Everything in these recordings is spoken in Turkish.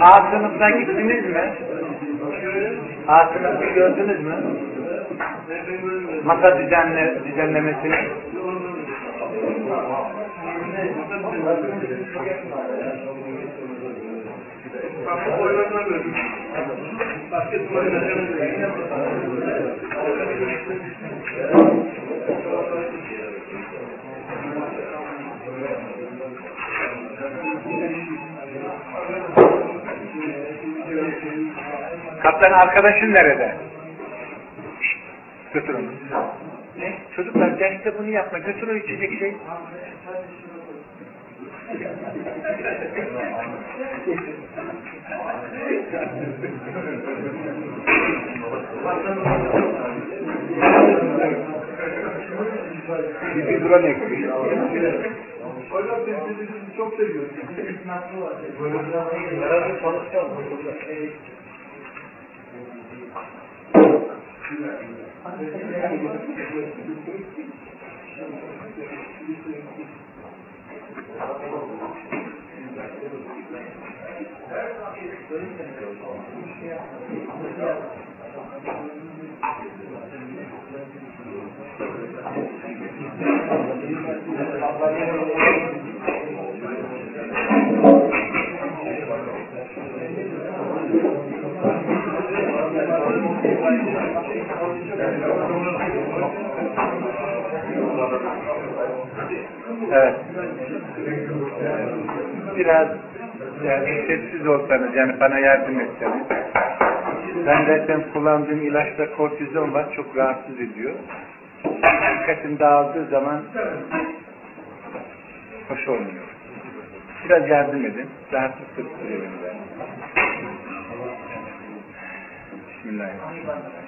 A gittiniz mi? A sınıfı gördünüz mü? Masa düzenle, düzenlemesini. Kaptan arkadaşın nerede? Şşt, Götür onu. Ne? Çocuklar derste bunu yapma. Götür o içecek şey. Bir ne ekmiş? Hocam biz birbirimizi çok seviyoruz. Evet. Biraz yani sessiz olsanız yani bana yardım etseniz. Ben zaten kullandığım ilaçta kortizon var. Çok rahatsız ediyor. Dikkatim dağıldığı zaman hoş olmuyor. Biraz yardım edin. Kırıklıyorum ben. Bismillahirrahmanirrahim.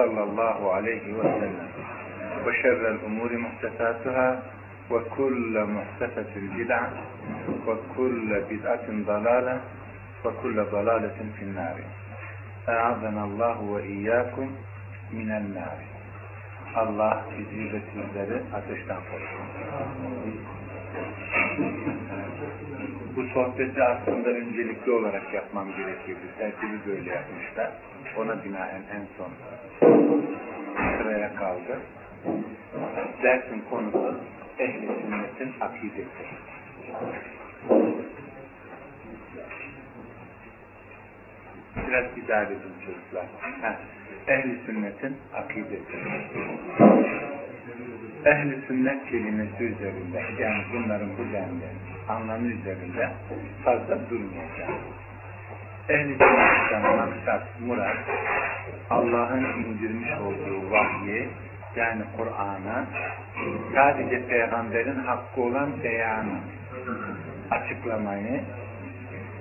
sallallahu aleyhi ve sellem. Ve şerrel umuri muhtesatuhâ ve kulle muhtesetül bid'a ve kulle bid'atin dalâle ve kulle dalâletin finnâri. E'azenallahu ve iyyâkum minel. Allah bizi ve sizleri ateşten korusun. Bu sohbeti aslında öncelikli olarak yapmam gerekirdi. Tertibi böyle yapmışlar. Ona binaen en son sıraya kaldı. Dersin konusu ehli sünnetin akidesi. Biraz idare edin çocuklar. Heh. Ehli sünnetin akidesi. Ehli sünnet kelimesi üzerinde, yani bunların bu denli anlamı üzerinde fazla durmayacağım. Ehli sünnetten maksat, murat, Allah'ın indirmiş olduğu vahyi, yani Kur'an'ı, sadece peygamberin hakkı olan beyanı, açıklamayı,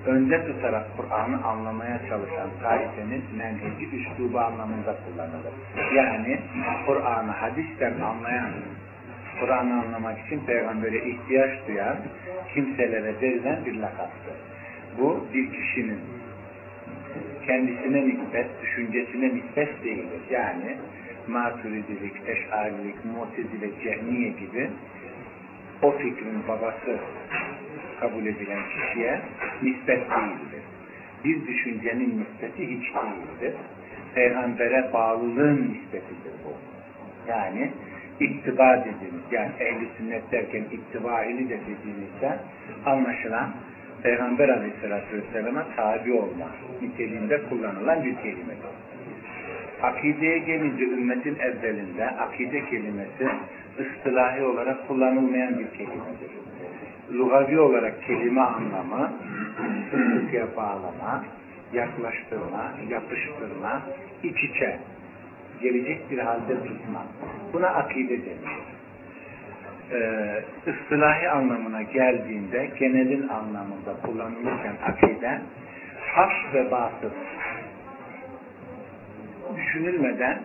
önde tutarak Kur'an'ı anlamaya çalışan taifenin menheci üslubu anlamında kullanılır. Yani Kur'an'ı hadisten anlayan, Kur'an'ı anlamak için peygambere ihtiyaç duyan kimselere verilen bir lakaptır. Bu bir kişinin kendisine nispet, düşüncesine nispet değildir. Yani maturidilik, eşarilik, mutezile, cehmiye gibi o fikrin babası kabul edilen kişiye nispet değildir. Bir düşüncenin nispeti hiç değildir. Peygambere bağlılığın nispetidir bu. Yani ittiba dediğimiz, yani ehli sünnet derken ittiba ili de dediğimizde anlaşılan Peygamber aleyhissalatü vesselama tabi olma niteliğinde kullanılan bir kelimedir. Akideye gelince ümmetin evvelinde akide kelimesi ıstılahi olarak kullanılmayan bir kelimedir. Lugavi olarak kelime anlamı sıkıntıya bağlama, yaklaştırma, yapıştırma, iç içe gelecek bir halde tutma. Buna akide denir. E, ıstılahi anlamına geldiğinde genelin anlamında kullanılırken akide hak ve batıl düşünülmeden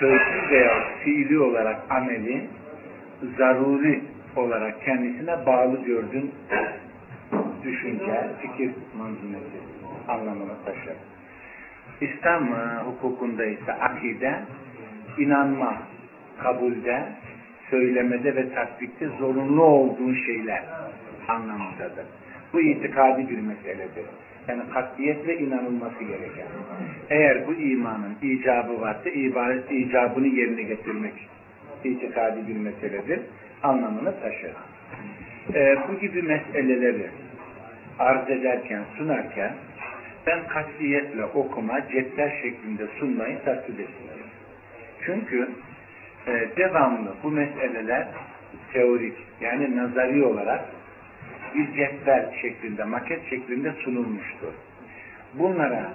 sözlü veya fiili olarak ameli zaruri olarak kendisine bağlı gördüğün düşünce, fikir manzumesi anlamını taşır. İslam hukukunda ise akide inanma, kabulde, söylemede ve tatbikte zorunlu olduğu şeyler anlamındadır. Bu itikadi bir meseledir. Yani katiyetle inanılması gereken. Eğer bu imanın icabı varsa icabını yerine getirmek itikadi bir meseledir. Anlamını taşır. Ee, bu gibi meseleleri arz ederken, sunarken ben katiyetle okuma, cepler şeklinde sunmayı tasvip etmiyorum. Çünkü e, devamlı bu meseleler teorik yani nazari olarak bir cetvel şeklinde, maket şeklinde sunulmuştur. Bunlara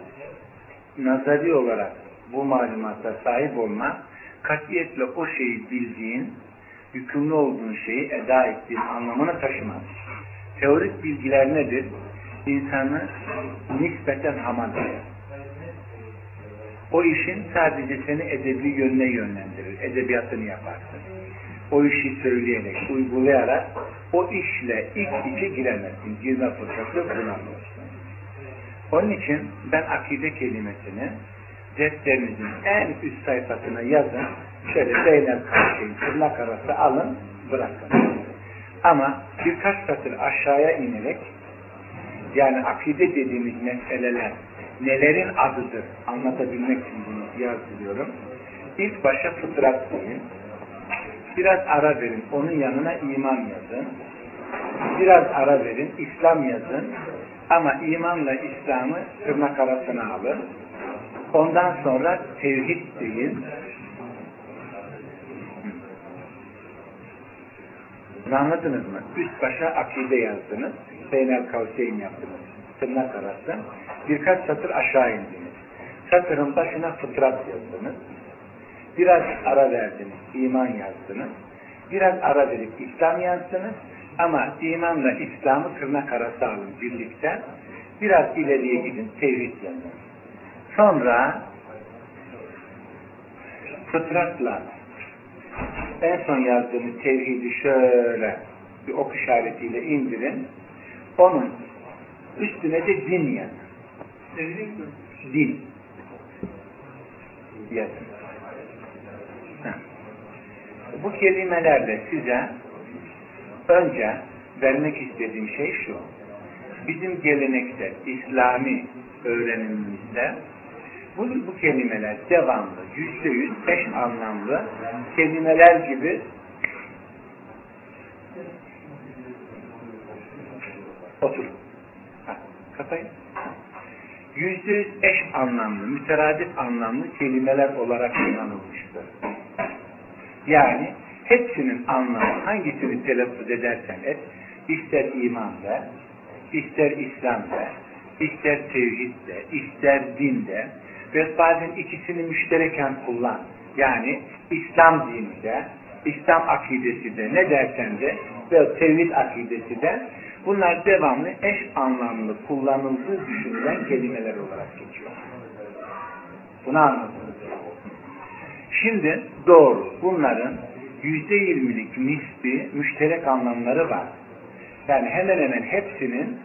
nazari olarak bu malumata sahip olma, katiyetle o şeyi bildiğin, yükümlü olduğun şeyi eda ettiğin anlamını taşımaz. Teorik bilgiler nedir? İnsanı nispeten eder. O işin sadece seni edebi yönüne yönlendirir. Edebiyatını yaparsın. O işi söyleyerek, uygulayarak o işle ilk içe giremezsin. Girme fırsatı bulamıyorsun. Onun için ben akide kelimesini defterinizin en üst sayfasına yazın. Şöyle beynel karşıyı tırnak arası alın, bırakın. Ama birkaç satır aşağıya inerek yani akide dediğimiz meseleler nelerin adıdır anlatabilmek için bunu yazdırıyorum. İlk başa fıtrat deyin. Biraz ara verin. Onun yanına iman yazın. Biraz ara verin. İslam yazın. Ama imanla İslam'ı tırnak arasına alın. Ondan sonra tevhid deyin. Anladınız mı? Üst başa akide yazdınız. Beynel kavseyn yaptınız. Tırnak arası. Birkaç satır aşağı indiniz. Satırın başına fıtrat yazdınız. Biraz ara verdiniz. iman yazdınız. Biraz ara verip İslam yazdınız. Ama imanla İslam'ı tırnak arası alın birlikte. Biraz ileriye gidin. Tevhid yazın. Sonra fıtratla en son yazdığınız tevhidi şöyle bir ok işaretiyle indirin. Onun üstüne de din yazın. Din. Yazın. Bu kelimelerle size önce vermek istediğim şey şu. Bizim gelenekte, İslami öğrenimimizde bu, bu kelimeler devamlı, yüzde yüz, eş anlamlı kelimeler gibi otur. Kapayın. Yüzde yüz eş anlamlı, müteradif anlamlı kelimeler olarak kullanılmıştır. Yani hepsinin anlamı hangisini telaffuz edersen et, ister iman de, ister İslam de, ister tevhid de, ister din de ve bazen ikisini müştereken kullan. Yani İslam dini de, İslam akidesi de ne dersen de ve tevhid akidesi de bunlar devamlı eş anlamlı kullanıldığı düşünülen kelimeler olarak geçiyor. Bunu anladınız. Şimdi doğru bunların yüzde yirmilik nispi müşterek anlamları var. Yani hemen hemen hepsinin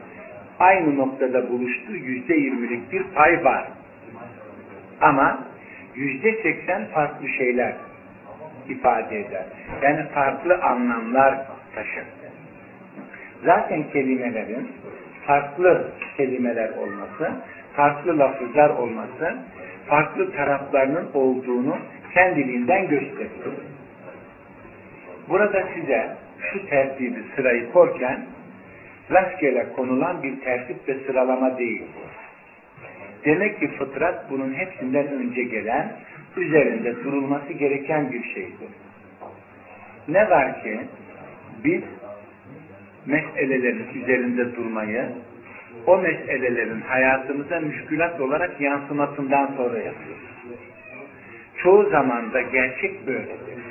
aynı noktada buluştuğu yüzde yirmilik bir pay var. Ama yüzde seksen farklı şeyler ifade eder. Yani farklı anlamlar taşır. Zaten kelimelerin farklı kelimeler olması, farklı lafızlar olması, farklı taraflarının olduğunu kendiliğinden gösteriyor. Burada size şu tertibi sırayı korken rastgele konulan bir tertip ve sıralama değil bu. Demek ki fıtrat bunun hepsinden önce gelen, üzerinde durulması gereken bir şeydir. Ne var ki biz meselelerin üzerinde durmayı, o meselelerin hayatımıza müşkülat olarak yansımasından sonra yapıyoruz. Çoğu zaman da gerçek böyledir.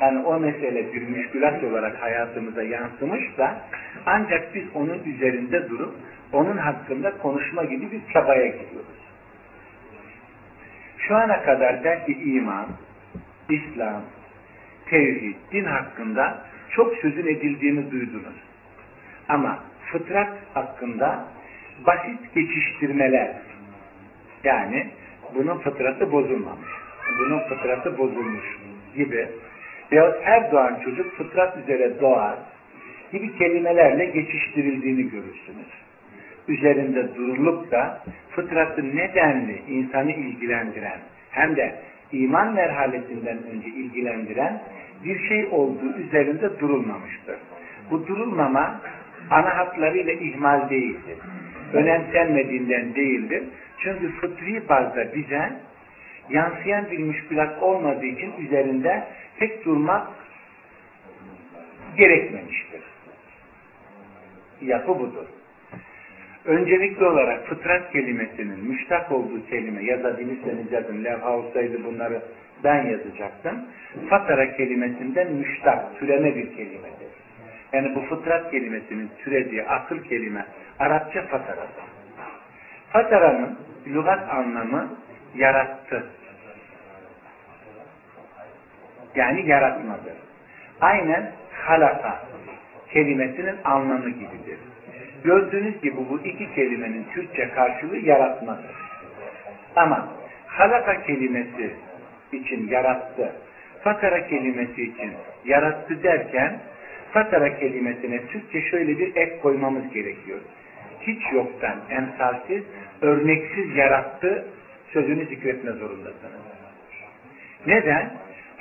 Yani o mesele bir müşkülat olarak hayatımıza yansımış da ancak biz onun üzerinde durup onun hakkında konuşma gibi bir çabaya gidiyoruz. Şu ana kadar belki iman, İslam, tevhid, din hakkında çok sözün edildiğini duydunuz. Ama fıtrat hakkında basit geçiştirmeler, yani bunun fıtratı bozulmamış, bunun fıtratı bozulmuş gibi veyahut her doğan çocuk fıtrat üzere doğar gibi kelimelerle geçiştirildiğini görürsünüz. Üzerinde durulup da fıtratı nedenli insanı ilgilendiren hem de iman merhalesinden önce ilgilendiren bir şey olduğu üzerinde durulmamıştır. Bu durulmama ana hatlarıyla ihmal değildir. Önemsenmediğinden değildir. Çünkü fıtri bazda bize yansıyan bir müşkülat olmadığı için üzerinde tek durmak gerekmemiştir. Yapı budur. Öncelikli olarak fıtrat kelimesinin müştak olduğu kelime yazabilirseniz yazın. Levha olsaydı bunları ben yazacaktım. Fatara kelimesinden müştak, türeme bir kelimedir. Yani bu fıtrat kelimesinin türediği asıl kelime Arapça fataradır. Fataranın lügat anlamı yarattı. Yani yaratmadır. Aynen halaka kelimesinin anlamı gibidir. Gördüğünüz gibi bu iki kelimenin Türkçe karşılığı yaratmadır. Ama halaka kelimesi için yarattı, fatara kelimesi için yarattı derken fatara kelimesine Türkçe şöyle bir ek koymamız gerekiyor. Hiç yoktan, emsalsiz, örneksiz yarattı sözünü zikretme zorundasınız. Neden?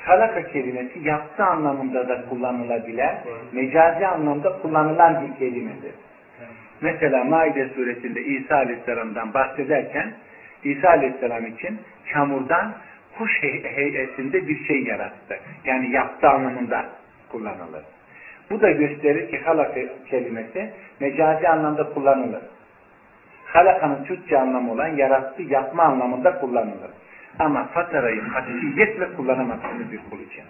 Halaka kelimesi yaptı anlamında da kullanılabilen, mecazi anlamda kullanılan bir kelimedir. Mesela Maide suresinde İsa Aleyhisselam'dan bahsederken İsa Aleyhisselam için çamurdan kuş heyetinde bir şey yarattı. Yani yaptı anlamında kullanılır. Bu da gösterir ki halaka kelimesi mecazi anlamda kullanılır. Halakanın Türkçe anlamı olan yarattı, yapma anlamında kullanılır. Ama fatarayı katiyetle kullanamazsınız bir kul için.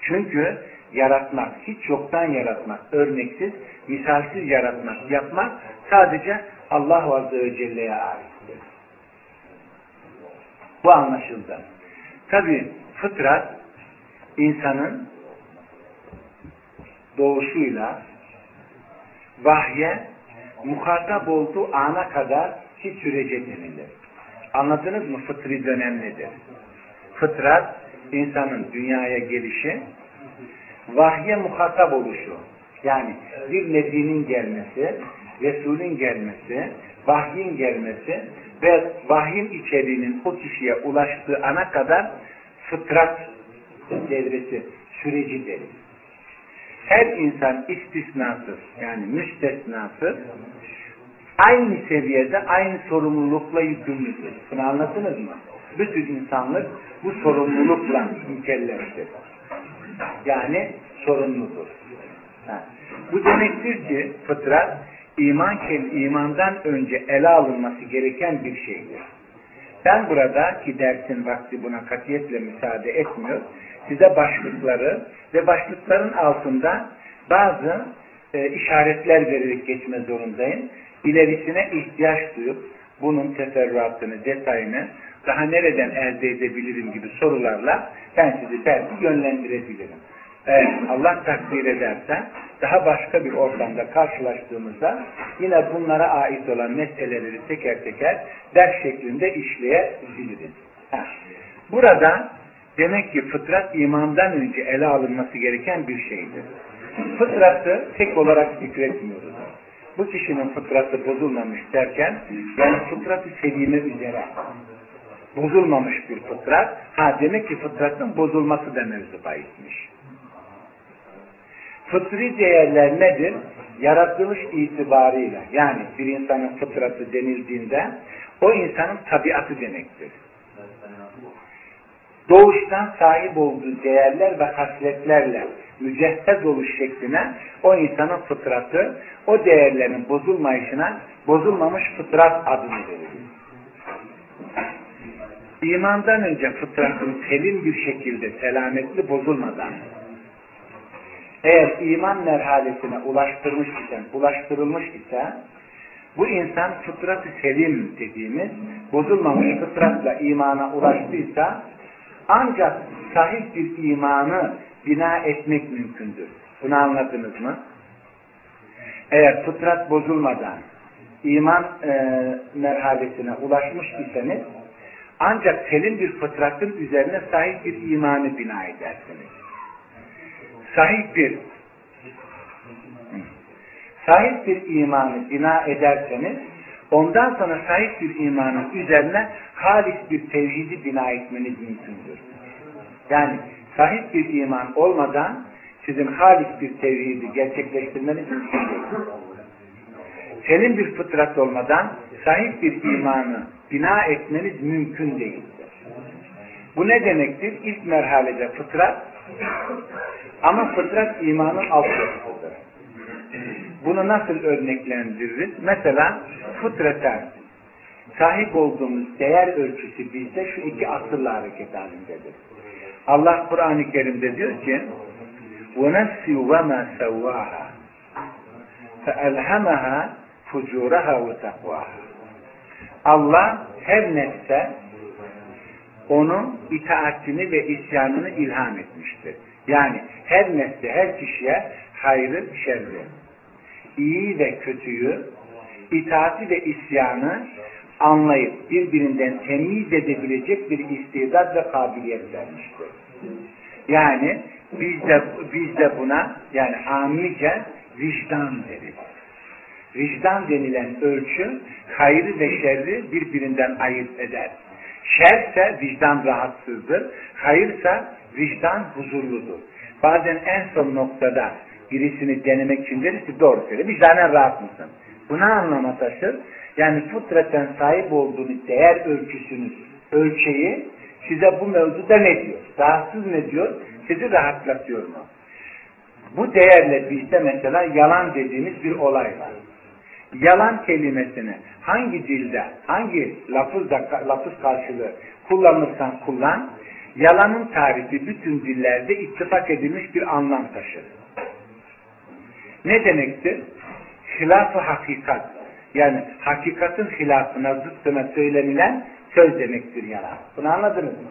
Çünkü yaratmak, hiç yoktan yaratmak, örneksiz, misalsiz yaratmak, yapmak sadece Allah Azze ve Celle'ye aittir. Bu anlaşıldı. Tabi fıtrat insanın doğuşuyla vahye muhatap olduğu ana kadar ki sürece denilir. Anladınız mı? Fıtri dönem nedir? Fıtrat, insanın dünyaya gelişi, vahye muhatap oluşu. Yani bir nebinin gelmesi, Resulün gelmesi, vahyin gelmesi ve vahyin içeriğinin o kişiye ulaştığı ana kadar fıtrat devresi, süreci deriz. Her insan istisnasız, yani müstesnasız, aynı seviyede, aynı sorumlulukla yükümlüdür. Bunu anladınız mı? Bütün insanlık bu sorumlulukla mükelleftir. Yani sorumludur. Ha. Bu demektir ki fıtrat iman imandan önce ele alınması gereken bir şeydir. Ben burada ki dersin vakti buna katiyetle müsaade etmiyor. Size başlıkları ve başlıkların altında bazı e, işaretler vererek geçme zorundayım. İlerisine ihtiyaç duyup bunun teferruatını, detayını daha nereden elde edebilirim gibi sorularla ben sizi belki yönlendirebilirim. Eğer Allah takdir ederse daha başka bir ortamda karşılaştığımızda yine bunlara ait olan meseleleri teker teker ders şeklinde işleyebiliriz. Burada demek ki fıtrat imandan önce ele alınması gereken bir şeydir. Fıtratı tek olarak zikretmiyoruz. Bu kişinin fıtratı bozulmamış derken yani fıtratı selime üzere bozulmamış bir fıtrat. Ha demek ki fıtratın bozulması da mevzu bahismiş. Fıtri değerler nedir? Yaratılış itibarıyla yani bir insanın fıtratı denildiğinde o insanın tabiatı demektir. Doğuştan sahip olduğu değerler ve hasletlerle mücehhez oluş şekline o insanın fıtratı, o değerlerin bozulmayışına bozulmamış fıtrat adını verilir. imandan önce fıtratın selim bir şekilde selametli bozulmadan eğer iman merhalesine ulaştırmış ise, ulaştırılmış ise bu insan fıtratı selim dediğimiz bozulmamış fıtratla imana ulaştıysa ancak sahih bir imanı bina etmek mümkündür. Bunu anladınız mı? Eğer fıtrat bozulmadan iman e, merhalesine ulaşmış iseniz ancak selim bir fıtratın üzerine sahip bir imanı bina edersiniz. Sahip bir sahip bir imanı bina ederseniz ondan sonra sahip bir imanın üzerine halis bir tevhidi bina etmeniz mümkündür. Yani sahip bir iman olmadan sizin halis bir tevhidi gerçekleştirmeniz mümkün değil. Senin bir fıtrat olmadan sahip bir imanı bina etmeniz mümkün değildir. Bu ne demektir? İlk merhalede fıtrat ama fıtrat imanın alt. Bunu nasıl örneklendiririz? Mesela fıtreten sahip olduğumuz değer ölçüsü bizde şu iki asırla hareket halindedir. Allah Kur'an-ı Kerim'de diyor ki وَنَفْسِ وَمَا سَوَّاهَا فَأَلْهَمَهَا فُجُورَهَا وَتَقْوَاهَا Allah her nefse onun itaatini ve isyanını ilham etmiştir. Yani her nesle, her kişiye hayrı, şerri, iyi ve kötüyü, itaati ve isyanı anlayıp birbirinden temiz edebilecek bir istidat ve kabiliyet vermiştir. Yani biz de, biz de buna yani amice vicdan deriz. Vicdan denilen ölçü hayrı ve şerri birbirinden ayırt eder. Şerse vicdan rahatsızdır, hayırsa vicdan huzurludur. Bazen en son noktada birisini denemek için deriz ki doğru söyle, vicdanen rahat mısın? Buna anlama taşır. Yani fıtraten sahip olduğunuz değer ölçüsünüz, ölçeği size bu mevzuda ne diyor? Rahatsız ne diyor? Sizi rahatlatıyor mu? Bu değerle bizde mesela yalan dediğimiz bir olay var. Yalan kelimesini hangi dilde, hangi lafızda, lafız karşılığı kullanırsan kullan, yalanın tarifi bütün dillerde ittifak edilmiş bir anlam taşır. Ne demektir? Hilaf-ı hakikat. Yani hakikatin hilafına, zıttına söylenilen söz demektir yalan. Bunu anladınız mı?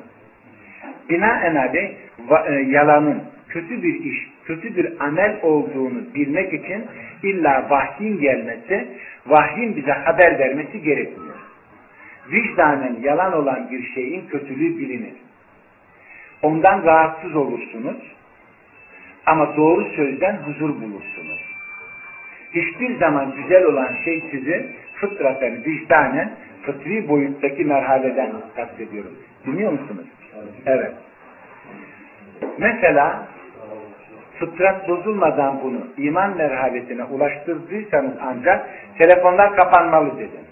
Binaenaleyh e, yalanın kötü bir iş, kötü bir amel olduğunu bilmek için illa vahyin gelmesi, vahyin bize haber vermesi gerekmiyor. Vicdanen yalan olan bir şeyin kötülüğü bilinir. Ondan rahatsız olursunuz ama doğru sözden huzur bulursunuz. Hiçbir zaman güzel olan şey sizi fıtraten, vicdanen, fıtri boyuttaki merhaleden kastediyorum. Dinliyor musunuz? Evet. Mesela fıtrat bozulmadan bunu iman merhalesine ulaştırdıysanız ancak telefonlar kapanmalı dedim.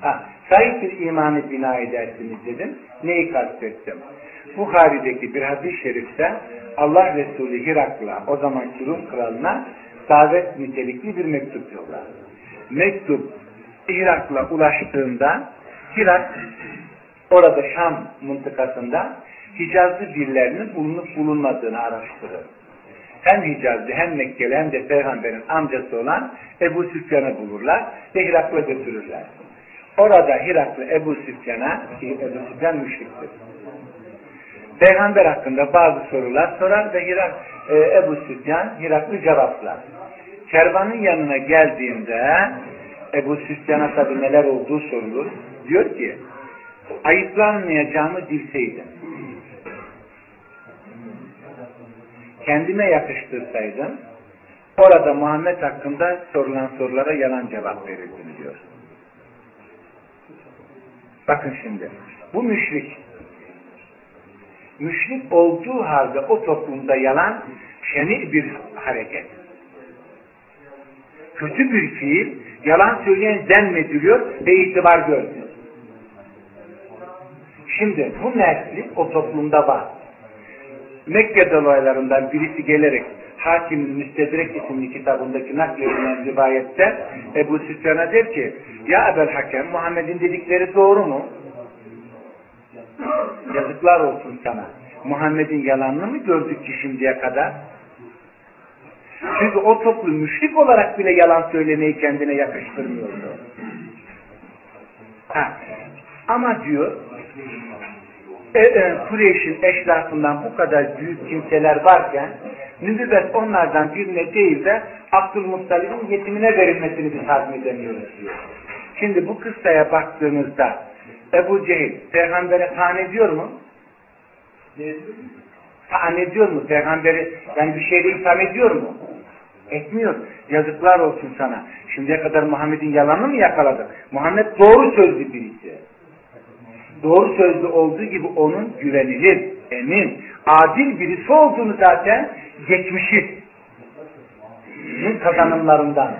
Ha, sahip bir imanı bina edersiniz dedim. Neyi kastettim? Bukhari'deki bir hadis-i şerifte Allah Resulü Hirak'la o zaman Rum kralına davet nitelikli bir mektup yollar. Mektup Hirak'la ulaştığında Hirak orada Şam mıntıkasında Hicazlı birlerinin bulunup bulunmadığını araştırır. Hem Hicazlı hem Mekkeli hem de Peygamber'in amcası olan Ebu Süfyan'ı bulurlar ve Hirak'la götürürler. Orada Hiraklı Ebu Süfyan'a, Ebu Süfyan müşriktir. Peygamber hakkında bazı sorular sorar ve Hirak, e, Ebu Süfyan Hiraklı cevaplar. Kervanın yanına geldiğinde Ebu Süfyan'a tabi neler olduğu sorulur. Diyor ki ayıplanmayacağımı bilseydim kendime yakıştırsaydım orada Muhammed hakkında sorulan sorulara yalan cevap verirdim diyor. Bakın şimdi bu müşrik müşrik olduğu halde o toplumda yalan şeni bir hareket. Kötü bir fiil yalan söyleyen zemmediliyor ve itibar görmüyor. Şimdi bu mertlik o toplumda var. Mekke dolaylarından birisi gelerek Hakim Müstedrek isimli kitabındaki nakledilen rivayette Ebu Süfyan'a der ki Ya Ebel Hakem Muhammed'in dedikleri doğru mu? Yazıklar olsun sana. Muhammed'in yalanını mı gördük ki şimdiye kadar? Çünkü o toplum müşrik olarak bile yalan söylemeyi kendine yakıştırmıyordu. Ha. Ama diyor e, e, Kureyş'in eşrafından bu kadar büyük kimseler varken nübüvvet onlardan birine değil de Abdülmuttalib'in yetimine verilmesini biz hazmedemiyoruz diyor. Şimdi bu kıssaya baktığımızda Ebu Cehil peygambere taan ediyor mu? Taan ediyor mu? Peygamberi yani bir şeyde itham ediyor mu? Etmiyor. Yazıklar olsun sana. Şimdiye kadar Muhammed'in yalanını mı yakaladık? Muhammed doğru sözlü birisi. Doğru sözlü olduğu gibi onun güvenilir, emin, adil birisi olduğunu zaten geçmişi kazanımlarından.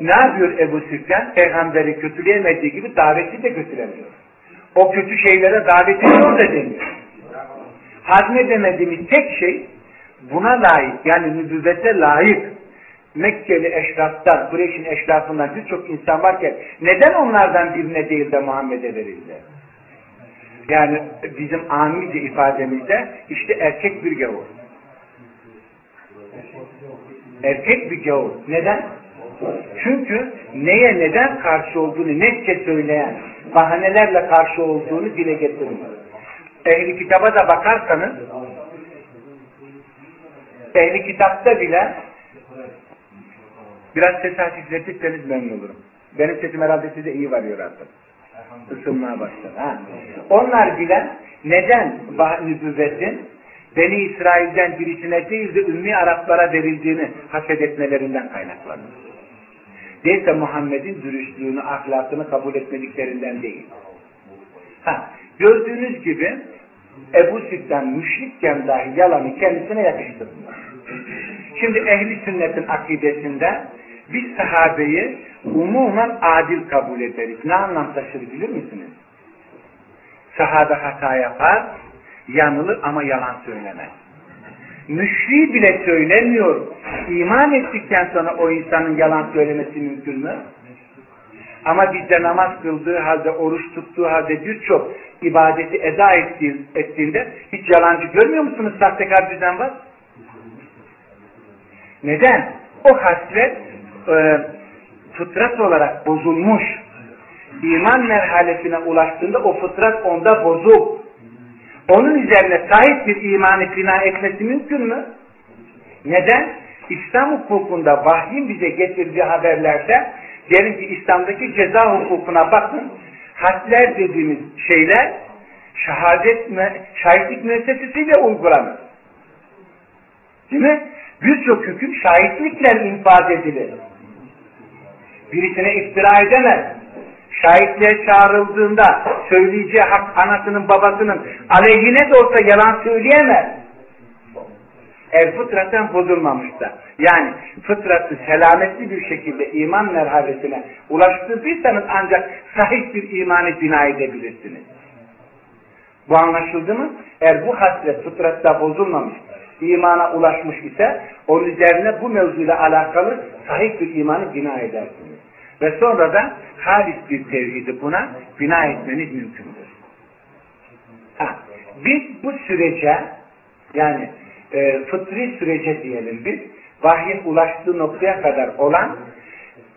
Ne yapıyor Ebu Süfyan? Peygamberi kötüleyemediği gibi daveti de kötülemiyor. O kötü şeylere davet ediyor da demiyor. Hazmedemediğimiz tek şey buna layık yani nübüvvete layık Mekkeli eşraftan, Kureyş'in eşrafından birçok insan varken neden onlardan birine değil de Muhammed'e verildi? Yani bizim amice ifademizde işte erkek bir gavur. Erkek bir gavur. Neden? Çünkü neye neden karşı olduğunu netçe söyleyen, bahanelerle karşı olduğunu dile getirmiyor. Ehli kitaba da bakarsanız ehli kitapta bile biraz ses hafifletirseniz memnun olurum. Benim sesim herhalde size iyi varıyor artık. Isınmaya başladı. Ha. Onlar bile neden nübüvvetin Beni İsrail'den birisine değil de Ümmi Araplara verildiğini haset etmelerinden kaynaklanır. Değilse Muhammed'in dürüstlüğünü, ahlakını kabul etmediklerinden değil. Ha, gördüğünüz gibi Ebu Süfyan müşrikken dahi yalanı kendisine yakıştırmıyor. Şimdi ehli sünnetin akidesinde biz sahabeyi umumen adil kabul ederiz. Ne anlam taşır bilir misiniz? Sahabe hata yapar, yanılır ama yalan söylemez. Müşri bile söylemiyor. İman ettikten sonra o insanın yalan söylemesi mümkün mü? Ama bizde namaz kıldığı halde, oruç tuttuğu halde birçok ibadeti eda ettiği, ettiğinde hiç yalancı görmüyor musunuz sahtekar düzen var? Neden? O hasret e, fıtrat olarak bozulmuş. İman merhalesine ulaştığında o fıtrat onda bozuk. Onun üzerine sahip bir imanı bina etmesi mümkün mü? Neden? İslam hukukunda vahyin bize getirdiği haberlerde diyelim ki İslam'daki ceza hukukuna bakın. Hadler dediğimiz şeyler şehadet, şahitlik müessesesiyle uygulanır. Değil mi? Birçok hüküm şahitlikle infaz edilir. Birisine iftira edemez. Şahitliğe çağrıldığında söyleyeceği hak anasının babasının aleyhine de olsa yalan söyleyemez. Eğer fıtraten bozulmamışsa, yani fıtratı selametli bir şekilde iman merhalesine ulaştırdıysanız ancak sahih bir imanı bina edebilirsiniz. Bu anlaşıldı mı? Eğer bu hasret fıtratta bozulmamış, imana ulaşmış ise onun üzerine bu mevzuyla alakalı sahih bir imanı bina edersiniz. Ve sonra da halis bir tevhidi buna bina etmeniz mümkündür. Ha, biz bu sürece yani e, fıtri sürece diyelim biz vahyin ulaştığı noktaya kadar olan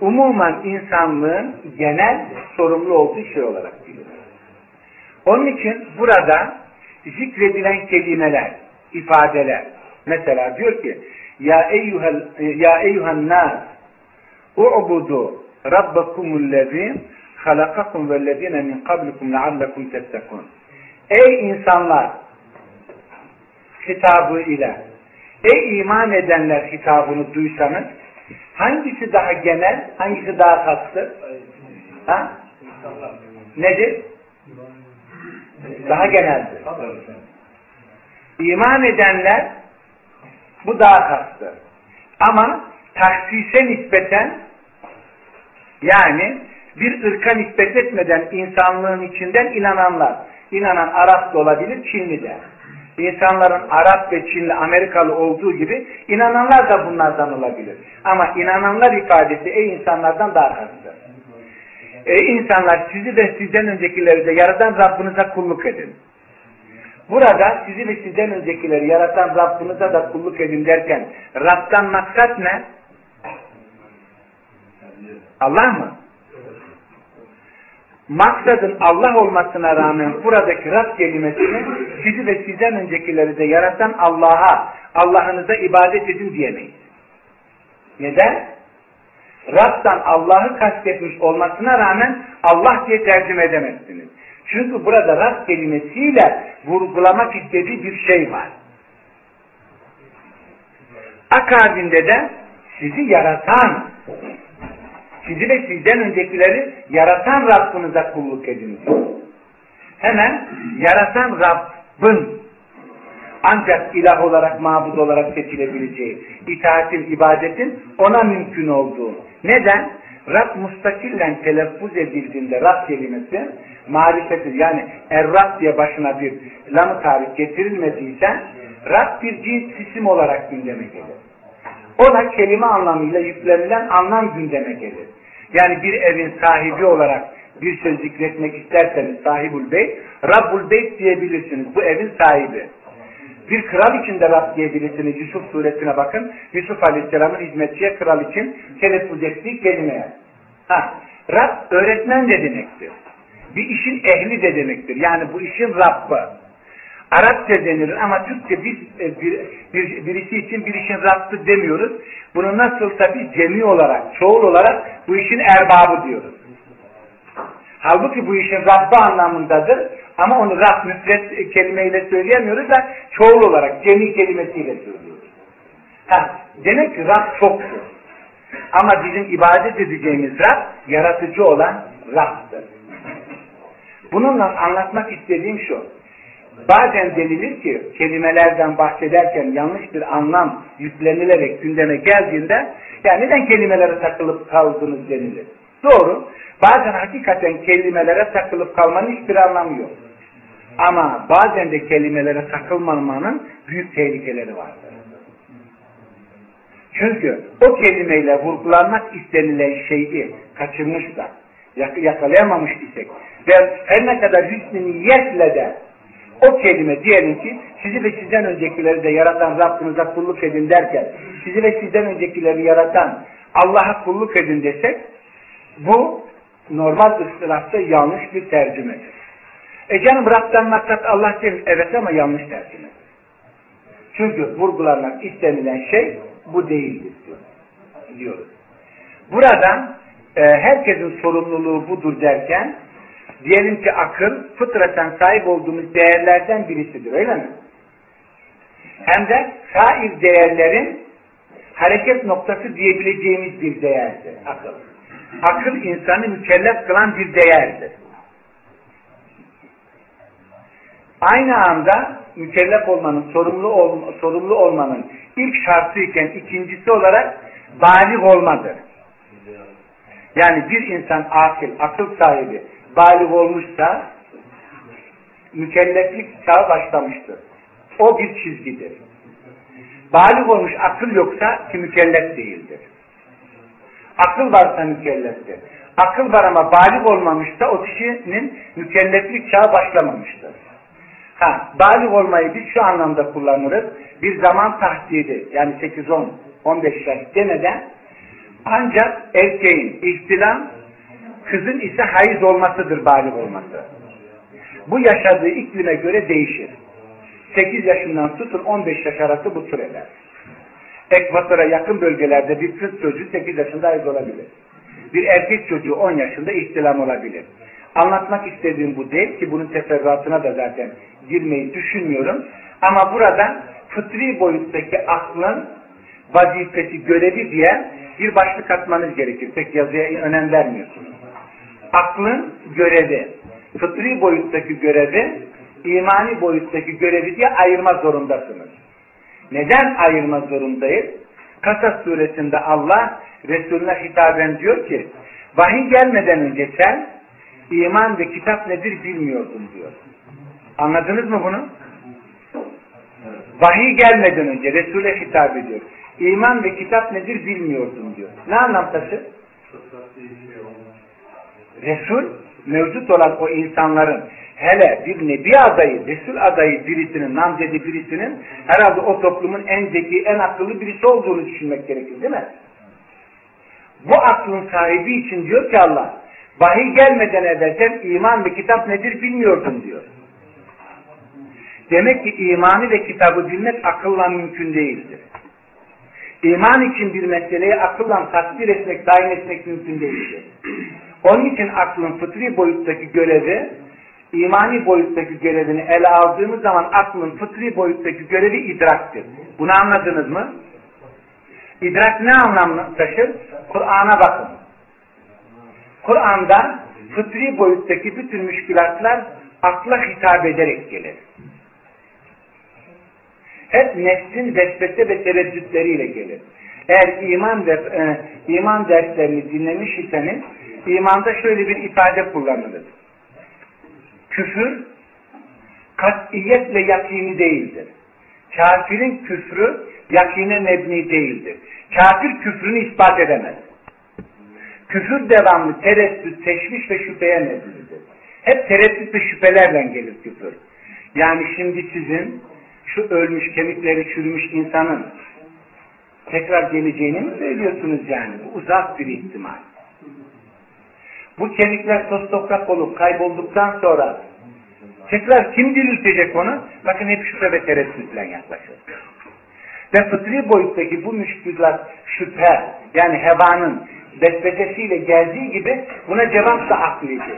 umuman insanlığın genel sorumlu olduğu şey olarak biliyoruz. Onun için burada zikredilen kelimeler, ifadeler mesela diyor ki ya eyyuhel ya eyyuhan nas u'budu rabbakumullezî halakakum vellezîne min kablikum leallekum tettekûn Ey insanlar hitabı ile ey iman edenler hitabını duysanız hangisi daha genel, hangisi daha kastı? Ha? Nedir? Daha geneldir. İman edenler bu daha kastı. Ama tahsise nispeten yani bir ırka nispet etmeden insanlığın içinden inananlar. İnanan Arap da olabilir, Çinli de. İnsanların Arap ve Çinli, Amerikalı olduğu gibi inananlar da bunlardan olabilir. Ama inananlar ifadesi ey insanlardan daha kastır. e, insanlar sizi ve sizden öncekileri de yaratan Rabbinize kulluk edin. Burada sizi ve sizden öncekileri yaratan Rabbinize de kulluk edin derken Rab'dan maksat ne? Allah mı? Maksadın Allah olmasına rağmen buradaki Rab kelimesini sizi ve sizden öncekileri de yaratan Allah'a, Allah'ınıza ibadet edin diyemeyiz. Neden? Rab'dan Allah'ı kastetmiş olmasına rağmen Allah diye tercüme edemezsiniz. Çünkü burada Rab kelimesiyle vurgulamak istediği bir şey var. Akabinde de sizi yaratan, sizi ve sizden öncekileri yaratan Rabbinize kulluk edin Hemen yaratan Rabbin ancak ilah olarak, mabud olarak seçilebileceği, itaatin, ibadetin ona mümkün olduğu. Neden? Rab mustakillen telaffuz edildiğinde Rab kelimesi marifetir. Yani Errab diye başına bir lam tarih getirilmediyse Rab bir cins isim olarak gündeme gelir. O da kelime anlamıyla yüklenilen anlam gündeme gelir. Yani bir evin sahibi olarak bir söz zikretmek isterseniz sahibul beyt, Rabbul beyt diyebilirsiniz. Bu evin sahibi. Bir kral için de Rab diyebilirsiniz. Yusuf suresine bakın. Yusuf Aleyhisselam'ın hizmetçiye kral için telaffuz ettiği kelimeye. Ha, Rab öğretmen de demektir. Bir işin ehli de demektir. Yani bu işin Rabbı. Arapça denilir ama Türkçe biz e, bir, bir, birisi için bir işin Rabbı demiyoruz. Bunu nasıl tabi cemi olarak, çoğul olarak bu işin erbabı diyoruz. Halbuki bu işin Rabbı anlamındadır. Ama onu Rab müfret kelimeyle söyleyemiyoruz da çoğul olarak cemi kelimesiyle söylüyoruz. Ha, demek ki Rab çoktur. Ama bizim ibadet edeceğimiz Rab yaratıcı olan Rab'dır. Bununla anlatmak istediğim şu. Bazen denilir ki kelimelerden bahsederken yanlış bir anlam yüklenilerek gündeme geldiğinde ya neden kelimelere takılıp kaldınız denilir. Doğru. Bazen hakikaten kelimelere takılıp kalmanın hiçbir anlamı yok. Ama bazen de kelimelere takılmamanın büyük tehlikeleri vardır. Çünkü o kelimeyle vurgulanmak istenilen şeyi kaçırmışsak, yakalayamamış isek ve her ne kadar hüsnü niyetle de o kelime diyelim ki sizi ve sizden öncekileri de yaratan Rabbinize kulluk edin derken sizi ve sizden öncekileri yaratan Allah'a kulluk edin desek bu normal ıstılahta yanlış bir tercümedir. E canım Rab'dan maksat Allah değil. Evet ama yanlış tercüme. Çünkü vurgulanmak istenilen şey bu değildir diyoruz. Burada e, herkesin sorumluluğu budur derken diyelim ki akıl fıtraten sahip olduğumuz değerlerden birisidir öyle mi? Hem de sair değerlerin hareket noktası diyebileceğimiz bir değerdir akıl. Akıl insanı mükellef kılan bir değerdir. Aynı anda mükellef olmanın, sorumlu, ol, sorumlu olmanın ilk şartı iken ikincisi olarak balik olmadır. Yani bir insan akil, akıl sahibi, balik olmuşsa mükelleflik çağı başlamıştır. O bir çizgidir. Balik olmuş akıl yoksa ki mükellef değildir. Akıl varsa mükelleftir. Akıl var ama balik olmamışsa o kişinin mükelleflik çağı başlamamıştır. Ha, balik olmayı biz şu anlamda kullanırız. Bir zaman tahdidi yani 8-10, 15 yaş demeden ancak erkeğin ihtilam, kızın ise hayız olmasıdır balik olması. Bu yaşadığı iklime göre değişir. 8 yaşından tutun 15 yaş arası bu süreler. Ekvatora yakın bölgelerde bir kız çocuğu 8 yaşında hayız olabilir. Bir erkek çocuğu 10 yaşında ihtilam olabilir. Anlatmak istediğim bu değil ki bunun teferruatına da zaten girmeyi düşünmüyorum. Ama burada fıtri boyuttaki aklın vazifesi, görevi diye bir başlık atmanız gerekir. Pek yazıya önem vermiyorsunuz. Aklın görevi, fıtri boyuttaki görevi, imani boyuttaki görevi diye ayırma zorundasınız. Neden ayırma zorundayız? Kasas suresinde Allah Resulüne hitaben diyor ki vahiy gelmeden önce sen iman ve kitap nedir bilmiyordun diyor. Anladınız mı bunu? Vahiy gelmeden önce Resul'e hitap ediyor. İman ve kitap nedir bilmiyordun diyor. Ne anlam taşı? Resul mevcut olan o insanların hele bir nebi adayı, Resul adayı birisinin, namzedi birisinin herhalde o toplumun en zeki, en akıllı birisi olduğunu düşünmek gerekir değil mi? Bu aklın sahibi için diyor ki Allah, vahiy gelmeden evvel sen iman ve kitap nedir bilmiyordun diyor. Demek ki imanı ve kitabı bilmek akılla mümkün değildir. İman için bir meseleyi akılla takdir etmek, tayin etmek mümkün değildir. Onun için aklın fıtri boyuttaki görevi, imani boyuttaki görevini ele aldığımız zaman aklın fıtri boyuttaki görevi idraktır. Bunu anladınız mı? İdrak ne anlam taşır? Kur'an'a bakın. Kur'an'da fıtri boyuttaki bütün müşkilatlar akla hitap ederek gelir. Hep nefsin vesvese ve tereddütleriyle gelir. Eğer iman ve e, iman derslerini dinlemiş iseniz imanda şöyle bir ifade kullanılır. Küfür katiyetle yakini değildir. Kafirin küfrü yakine mebni değildir. Kafir küfrünü ispat edemez. Küfür devamlı tereddüt, teşviş ve şüpheye mebnidir. Hep tereddüt ve şüphelerle gelir küfür. Yani şimdi sizin şu ölmüş, kemikleri çürümüş insanın tekrar geleceğini mi söylüyorsunuz yani? Bu uzak bir ihtimal. Bu kemikler toz toprak olup kaybolduktan sonra tekrar kim diriltecek onu? Bakın hep şüphe ve tereddütle yaklaşır. Ve fıtri boyuttaki bu müşkülat şüphe yani hevanın vesvesesiyle geldiği gibi buna cevap da aklidir.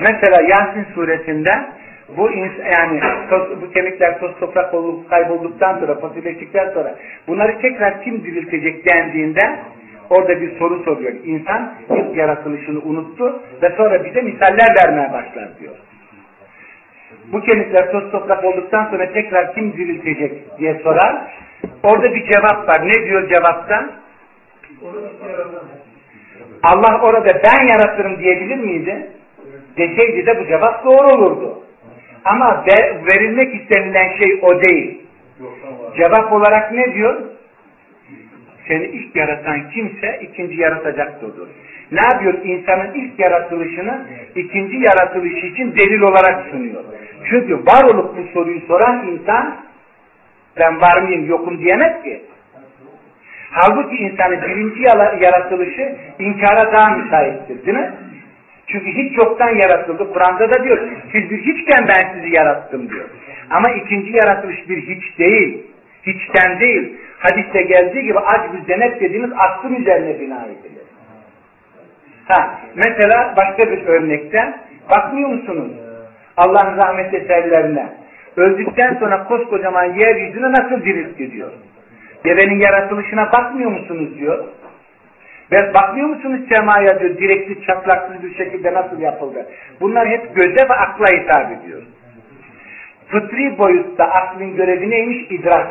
Mesela Yasin suresinde bu yani toz, bu kemikler toz toprak olup kaybolduktan sonra fosilleştikten sonra bunları tekrar kim diriltecek dendiğinde orada bir soru soruyor. İnsan ilk yaratılışını unuttu ve sonra bize misaller vermeye başlar diyor. Bu kemikler toz toprak olduktan sonra tekrar kim diriltecek diye sorar. Orada bir cevap var. Ne diyor cevapta? Allah orada ben yaratırım diyebilir miydi? Deseydi de bu cevap doğru olurdu. Ama verilmek istenilen şey o değil. Cevap olarak ne diyor? Seni ilk yaratan kimse ikinci yaratacaktır. Ne yapıyor? İnsanın ilk yaratılışını ikinci yaratılışı için delil olarak sunuyor. Çünkü var olup bu soruyu soran insan ben var mıyım yokum diyemez ki. Halbuki insanın birinci yaratılışı inkara daha müsaittir değil mi? Çünkü hiç yoktan yaratıldı. Kur'an'da da diyor siz bir hiçken ben sizi yarattım diyor. Ama ikinci yaratılış bir hiç değil. Hiçten değil. Hadiste geldiği gibi bir zenet dediğimiz aklın üzerine bina edilir. Ha, mesela başka bir örnekte bakmıyor musunuz? Allah'ın rahmet eserlerine. Öldükten sonra koskocaman yeryüzüne nasıl diriltti diyor. Devenin yaratılışına bakmıyor musunuz diyor. Ve bakmıyor musunuz semaya diyor direkli çatlaksız bir şekilde nasıl yapıldı. Bunlar hep göze ve akla hitap ediyor. Fıtri boyutta aklın görevi neymiş? İdrak.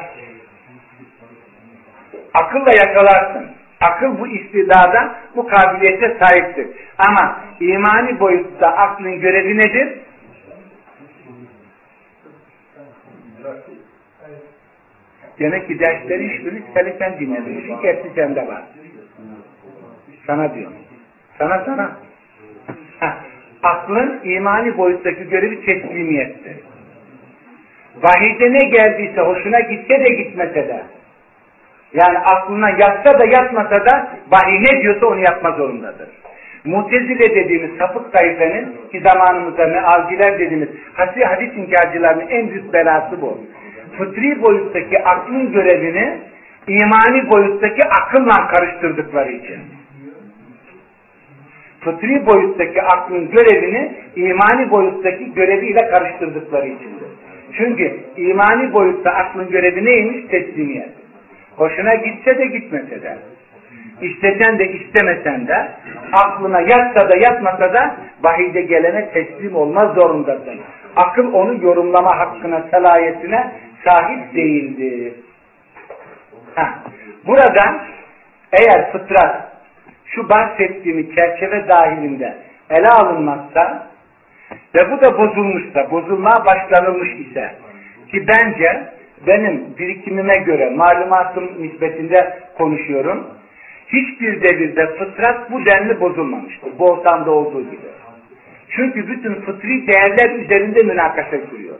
Akılla yakalarsın. Akıl bu istidada, bu kabiliyete sahiptir. Ama imani boyutta aklın görevi nedir? Demek ki dersleri hiçbirini sen dinlemiyorsun. Hepsi sende var. Sana diyorum. Sana sana. Aklın imani boyuttaki görevi teslimiyettir. Vahide ne geldiyse hoşuna gitse de gitmese de yani aklına yatsa da yatmasa da vahiy ne diyorsa onu yapma zorundadır. Mutezile dediğimiz sapık tayfenin ki zamanımızda mealciler dediğimiz hadis, hadis inkarcılarının en büyük belası bu. Fıtri boyuttaki aklın görevini imani boyuttaki akılla karıştırdıkları için. Fıtri boyuttaki aklın görevini imani boyuttaki göreviyle karıştırdıkları içindir. Çünkü imani boyutta aklın görevi neymiş? Teslimiyet. Hoşuna gitse de gitmese de. İstesen de istemesen de aklına yatsa da yatmasa da vahide gelene teslim olmaz zorundasın. Akıl onu yorumlama hakkına, salayetine sahip değildir. Heh. Burada eğer fıtrat şu bahsettiğimi çerçeve dahilinde ele alınmazsa ve bu da bozulmuşsa, bozulmaya başlanılmış ise ki bence benim birikimime göre malumatım nispetinde konuşuyorum. Hiçbir devirde fıtrat bu denli bozulmamıştır. Bu ortamda olduğu gibi. Çünkü bütün fıtri değerler üzerinde münakaşa sürüyor.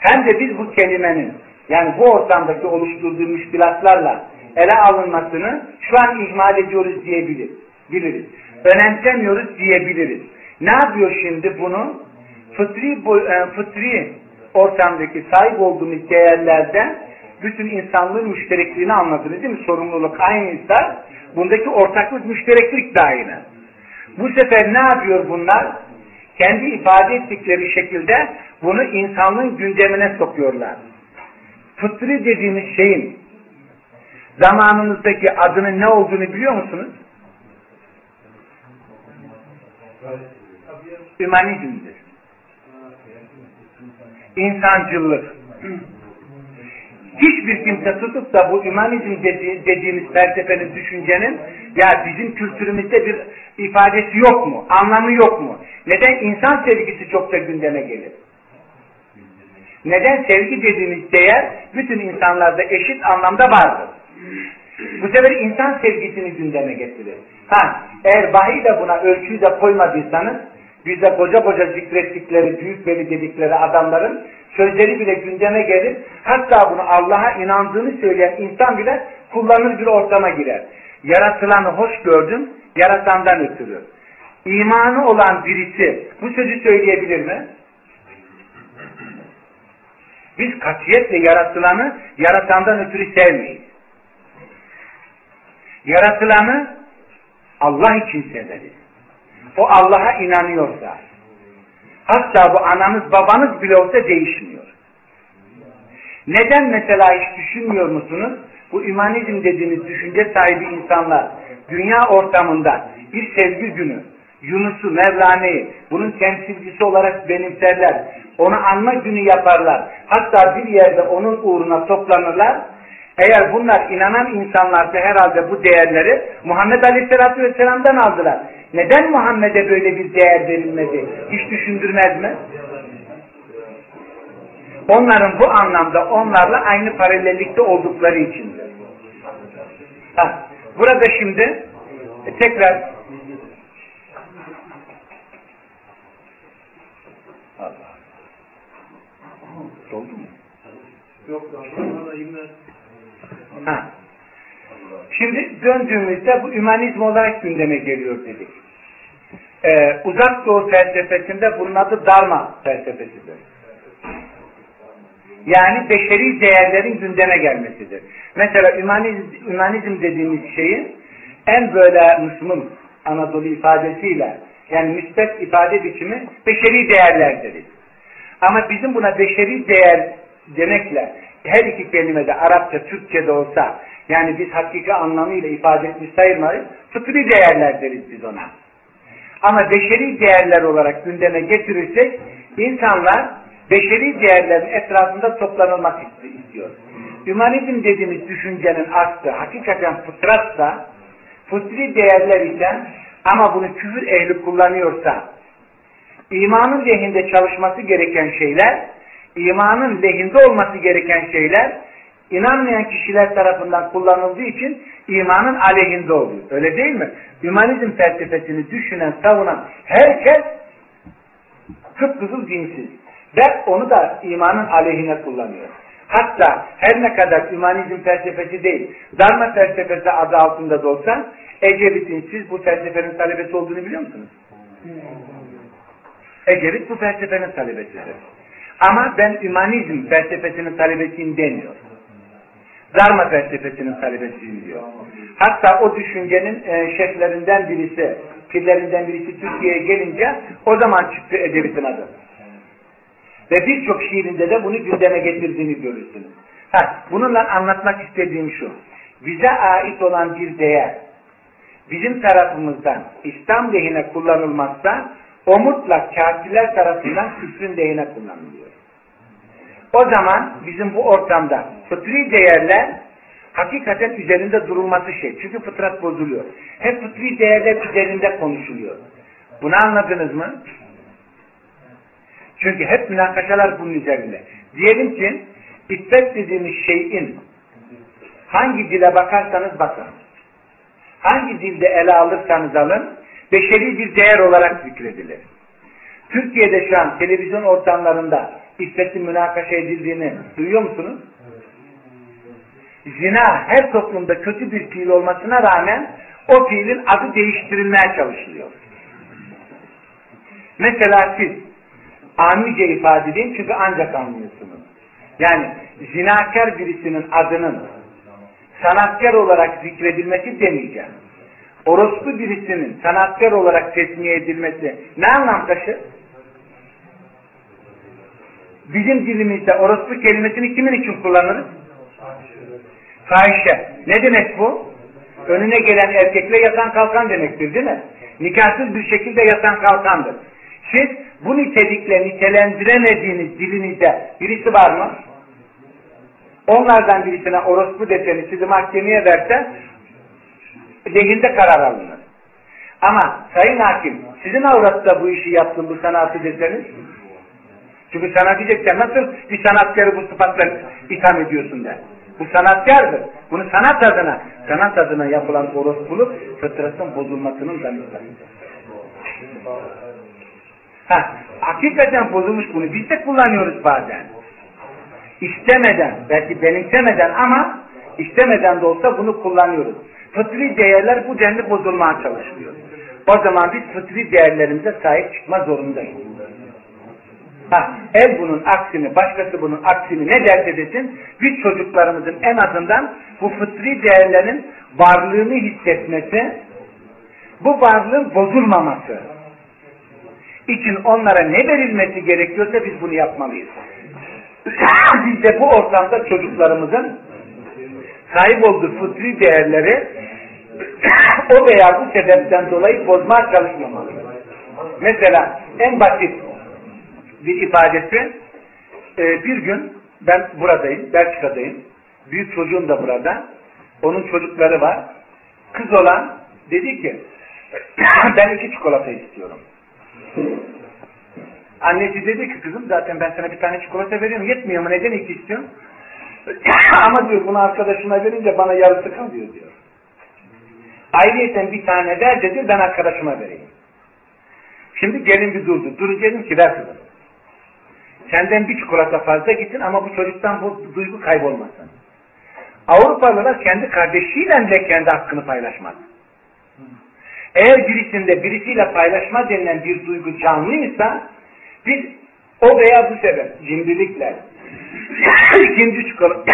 Hem de biz bu kelimenin yani bu ortamdaki oluşturduğu müşkilatlarla ele alınmasını şu an ihmal ediyoruz diyebiliriz. Biliriz. Önemsemiyoruz diyebiliriz. Ne yapıyor şimdi bunu? Fıtri, e, fıtri ortamdaki sahip olduğumuz değerlerde bütün insanlığın müşterekliğini anladınız değil mi? Sorumluluk aynıysa bundaki ortaklık müştereklik de aynı. Bu sefer ne yapıyor bunlar? Kendi ifade ettikleri şekilde bunu insanlığın gündemine sokuyorlar. Fıtri dediğimiz şeyin zamanımızdaki adının ne olduğunu biliyor musunuz? Hümanizmdir. İnsancıllık. Hiçbir kimse tutup da bu hümanizm dedi, dediğimiz felsefenin, düşüncenin ya bizim kültürümüzde bir ifadesi yok mu? Anlamı yok mu? Neden insan sevgisi çok da gündeme gelir? Neden sevgi dediğimiz değer bütün insanlarda eşit anlamda vardır? Bu sefer insan sevgisini gündeme getirir. Ha, eğer vahiy de buna ölçüyü de koymadıysanız bizde koca koca zikrettikleri, büyük veli dedikleri adamların sözleri bile gündeme gelir. Hatta bunu Allah'a inandığını söyleyen insan bile kullanır bir ortama girer. Yaratılanı hoş gördüm, yaratandan ötürü. İmanı olan birisi bu sözü söyleyebilir mi? Biz katiyetle yaratılanı yaratandan ötürü sevmeyiz. Yaratılanı Allah için severiz. O Allah'a inanıyorsa, hatta bu ananız babanız bile olsa değişmiyor. Neden mesela hiç düşünmüyor musunuz? Bu ümanizm dediğiniz düşünce sahibi insanlar dünya ortamında bir sevgi günü, Yunus'u, Mevlane'yi bunun temsilcisi olarak benimserler. Onu anma günü yaparlar. Hatta bir yerde onun uğruna toplanırlar. Eğer bunlar inanan insanlarsa herhalde bu değerleri Muhammed Aleyhisselatü Vesselam'dan aldılar. Neden Muhammed'e böyle bir değer verilmedi? Hiç düşündürmez mi? Onların bu anlamda onlarla aynı paralellikte oldukları içindir. Ha, burada şimdi e, tekrar Allah. Doldu mu? Yok, Ha. Şimdi döndüğümüzde bu ümanizm olarak gündeme geliyor dedik. Ee, uzak doğu felsefesinde bunun adı darma felsefesidir. Yani beşeri değerlerin gündeme gelmesidir. Mesela ümanizm, ümanizm dediğimiz şeyin en böyle Müslüman Anadolu ifadesiyle yani müspet ifade biçimi beşeri değerler deriz. Ama bizim buna beşeri değer demekle her iki kelimede Arapça, Türkçe de olsa yani biz hakiki anlamıyla ifade etmiş sayılmayız. Fıtri değerler deriz biz ona. Ama beşeri değerler olarak gündeme getirirsek insanlar beşeri değerlerin etrafında toplanılmak istiyor. Hümanizm dediğimiz düşüncenin aslı hakikaten fıtratsa, fıtri değerler ise ama bunu küfür ehli kullanıyorsa, imanın lehinde çalışması gereken şeyler, imanın lehinde olması gereken şeyler, inanmayan kişiler tarafından kullanıldığı için imanın aleyhinde oluyor. Öyle değil mi? Hümanizm felsefesini düşünen, savunan herkes kıpkızıl dinsiz. Ve onu da imanın aleyhine kullanıyor. Hatta her ne kadar hümanizm felsefesi değil, darma felsefesi adı altında da olsa Ecevit'in siz bu felsefenin talebesi olduğunu biliyor musunuz? Ecevit bu felsefenin talebesidir. Ama ben hümanizm felsefesinin talebesiyim demiyor. Darma felsefesinin talebesiyim diyor. Hatta o düşüncenin e, şeflerinden birisi, pirlerinden birisi Türkiye'ye gelince o zaman çıktı Ecevit'in adı. Ve birçok şiirinde de bunu gündeme getirdiğini görürsünüz. Ha, bununla anlatmak istediğim şu. Bize ait olan bir değer bizim tarafımızdan İslam lehine kullanılmazsa o mutlak kafirler tarafından küfrün lehine kullanılıyor. O zaman bizim bu ortamda fıtri değerler hakikaten üzerinde durulması şey. Çünkü fıtrat bozuluyor. Hep fıtri değerler üzerinde konuşuluyor. Bunu anladınız mı? Çünkü hep münakaşalar bunun üzerinde. Diyelim ki iffet dediğimiz şeyin hangi dile bakarsanız bakın. hangi dilde ele alırsanız alın, beşeri bir değer olarak zikredilir. Türkiye'de şu an televizyon ortamlarında iffetin münakaşa edildiğini duyuyor musunuz? Zina her toplumda kötü bir fiil olmasına rağmen o fiilin adı değiştirilmeye çalışılıyor. Mesela siz amice ifade edin çünkü ancak anlıyorsunuz. Yani zinakar birisinin adının sanatkar olarak zikredilmesi demeyeceğim. Orospu birisinin sanatkar olarak tesmiye edilmesi ne anlam taşır? Bizim dilimizde orospu kelimesini kimin için kullanırız? Fahişe. Ne demek bu? Önüne gelen erkekle yatan kalkan demektir değil mi? Nikahsız bir şekilde yatan kalkandır. Siz bu nitelikle nitelendiremediğiniz dilinizde birisi var mı? Onlardan birisine orospu deseniz sizi mahkemeye verse lehinde karar alınır. Ama sayın hakim sizin avratta bu işi yaptım bu sanatı deseniz çünkü sana diyecekler nasıl bir sanatkarı bu sıfatla itham ediyorsun der. Bu sanatkardır. Bunu sanat adına, sanat adına yapılan orospuluk fıtratın bozulmasının danışlarıdır. Ha, hakikaten bozulmuş bunu. Biz de kullanıyoruz bazen. İstemeden, belki benimsemeden ama istemeden de olsa bunu kullanıyoruz. Fıtri değerler bu denli bozulmaya çalışılıyor. O zaman biz fıtri değerlerimize sahip çıkma zorundayız. Ha, el bunun aksini, başkası bunun aksini ne derse desin, biz çocuklarımızın en azından bu fıtri değerlerin varlığını hissetmesi, bu varlığın bozulmaması için onlara ne verilmesi gerekiyorsa biz bunu yapmalıyız. biz de bu ortamda çocuklarımızın sahip olduğu fıtri değerleri o veya bu sebepten dolayı bozmaya çalışmamalıyız. Mesela en basit bir ifadesi e, bir gün ben buradayım, Belçika'dayım. Büyük çocuğum da burada. Onun çocukları var. Kız olan dedi ki ben iki çikolata istiyorum. Annesi dedi ki kızım zaten ben sana bir tane çikolata veriyorum. Yetmiyor mu? Neden iki istiyorsun? Ama diyor bunu arkadaşına verince bana yarısı kalıyor diyor. Ayrıyeten bir tane ver dedi ben arkadaşıma vereyim. Şimdi gelin bir durdu. Durun dedim ki ver kızım. Senden bir çikolata fazla gitsin ama bu çocuktan bu duygu kaybolmasın. Avrupalılar kendi kardeşiyle bile kendi hakkını paylaşmaz. Eğer birisinde birisiyle paylaşma denilen bir duygu canlıysa biz o veya bu sebep cimrilikle ikinci çikolata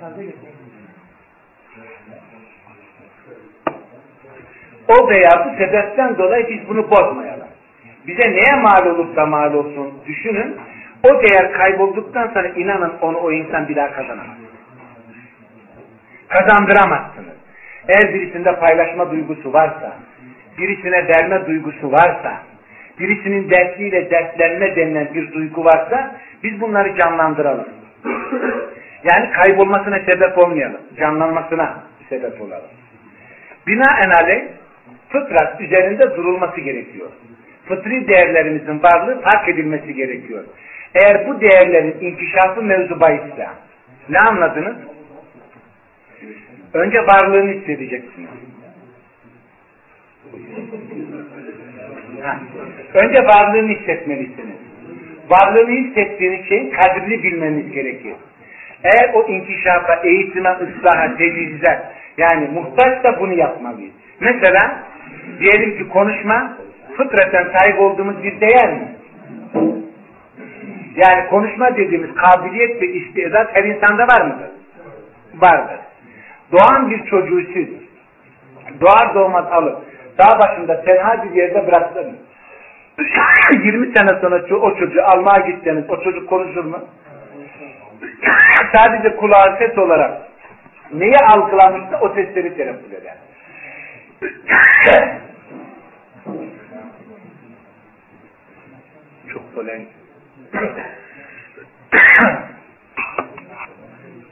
o veya bu sebepten dolayı biz bunu bozmayalım. Bize neye mal olup da mal olsun düşünün. O değer kaybolduktan sonra inanın onu o insan bir daha kazanamaz. Kazandıramazsınız. Eğer birisinde paylaşma duygusu varsa, birisine verme duygusu varsa, birisinin dertliyle dertlenme denilen bir duygu varsa biz bunları canlandıralım. Yani kaybolmasına sebep olmayalım. Canlanmasına sebep olalım. Binaenaleyh fıtrat üzerinde durulması gerekiyor. Fıtri değerlerimizin varlığı fark edilmesi gerekiyor. Eğer bu değerlerin inkişafı mevzu bahisse ne anladınız? Önce varlığını hissedeceksiniz. Önce varlığını hissetmelisiniz. Varlığını hissettiğiniz şeyin kadrini bilmeniz gerekiyor. Eğer o inkişafa, eğitime, ıslaha, tecihize yani muhtaçsa bunu yapmalıyız. Mesela diyelim ki konuşma fıtraten sahip olduğumuz bir değer mi? Yani konuşma dediğimiz kabiliyet ve istidat her insanda var mıdır? Vardır. Doğan bir çocuğu siz doğar doğmaz alıp dağ başında tenha bir yerde bıraktınız. 20 sene sonra o çocuğu almaya gitseniz o çocuk konuşur mu? Sadece kulağı ses olarak neyi algılamışsa o sesleri telaffuz eder. Çok polen.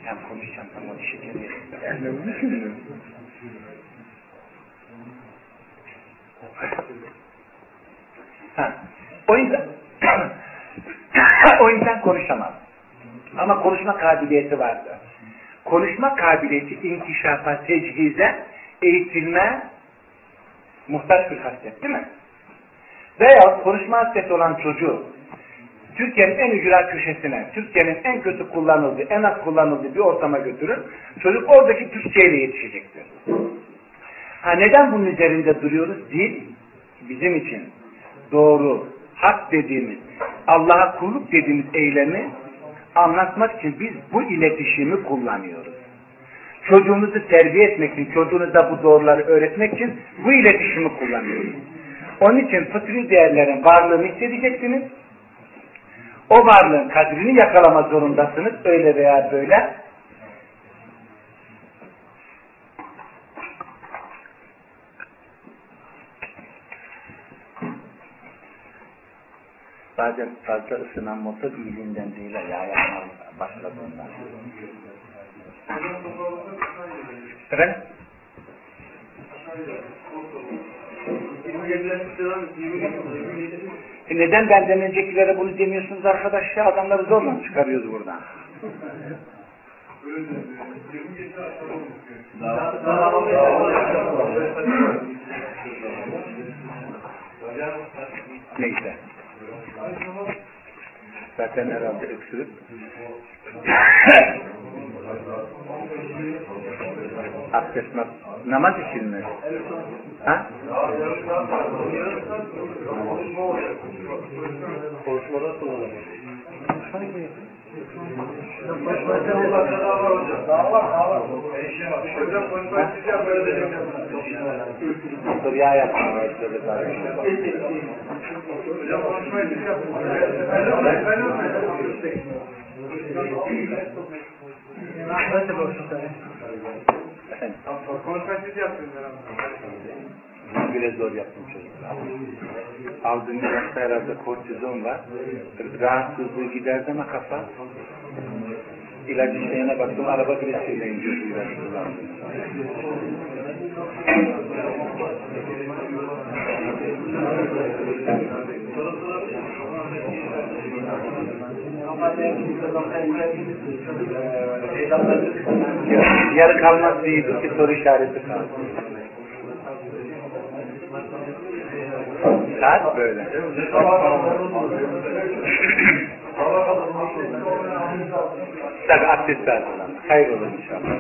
Sen konuşacaksın ama bir şeker. O insan o insan konuşamaz. Ama konuşma kabiliyeti vardır. konuşma kabiliyeti inkişafa, tecihize, eğitilme muhtaç bir haslet değil mi? Veya konuşma hasseti olan çocuğu Türkiye'nin en ücra köşesine, Türkiye'nin en kötü kullanıldığı, en az kullanıldığı bir ortama götürür. Çocuk oradaki Türkçe ile yetişecektir. Ha neden bunun üzerinde duruyoruz? Dil bizim için doğru, hak dediğimiz, Allah'a kulluk dediğimiz eylemi anlatmak için biz bu iletişimi kullanıyoruz. Çocuğunuzu terbiye etmek için, çocuğunuza bu doğruları öğretmek için bu iletişimi kullanıyoruz. Onun için fıtri değerlerin varlığını hissedeceksiniz. O varlığın kadrini yakalama zorundasınız. Öyle veya böyle. Bazen fazla ısınan motor iyiliğinden değil ya yakmaya başladığından. Efendim? 27'den çıktıran 27 E neden benden öncekilere bunu demiyorsunuz arkadaş ya? Adamları zorla çıkarıyoruz buradan. Neyse. Zaten herhalde öksürüp abdest na- namaz için mi? Ha? Konuşmadan sonra. Hocam konuşmayı siz yap böyle dedim. Dur ya yapma. Şöyle bari. Hocam konuşmayı siz yap. Ben ben olmayayım. Efendim, Konuşmayı siz yapın. bile zor yaptım çocuklar. Aldığım ilaçta herhalde kortizon var. Rahatsızlığı giderdi ama kafa. İlaç işleyene baktım araba bile sürmeyin diyor bu ilaç kullandım. Yarı, yarı kalmaz değildir ki soru işareti kaldı. Saat böyle. Tabi abdest lazım. Hayır olur inşallah.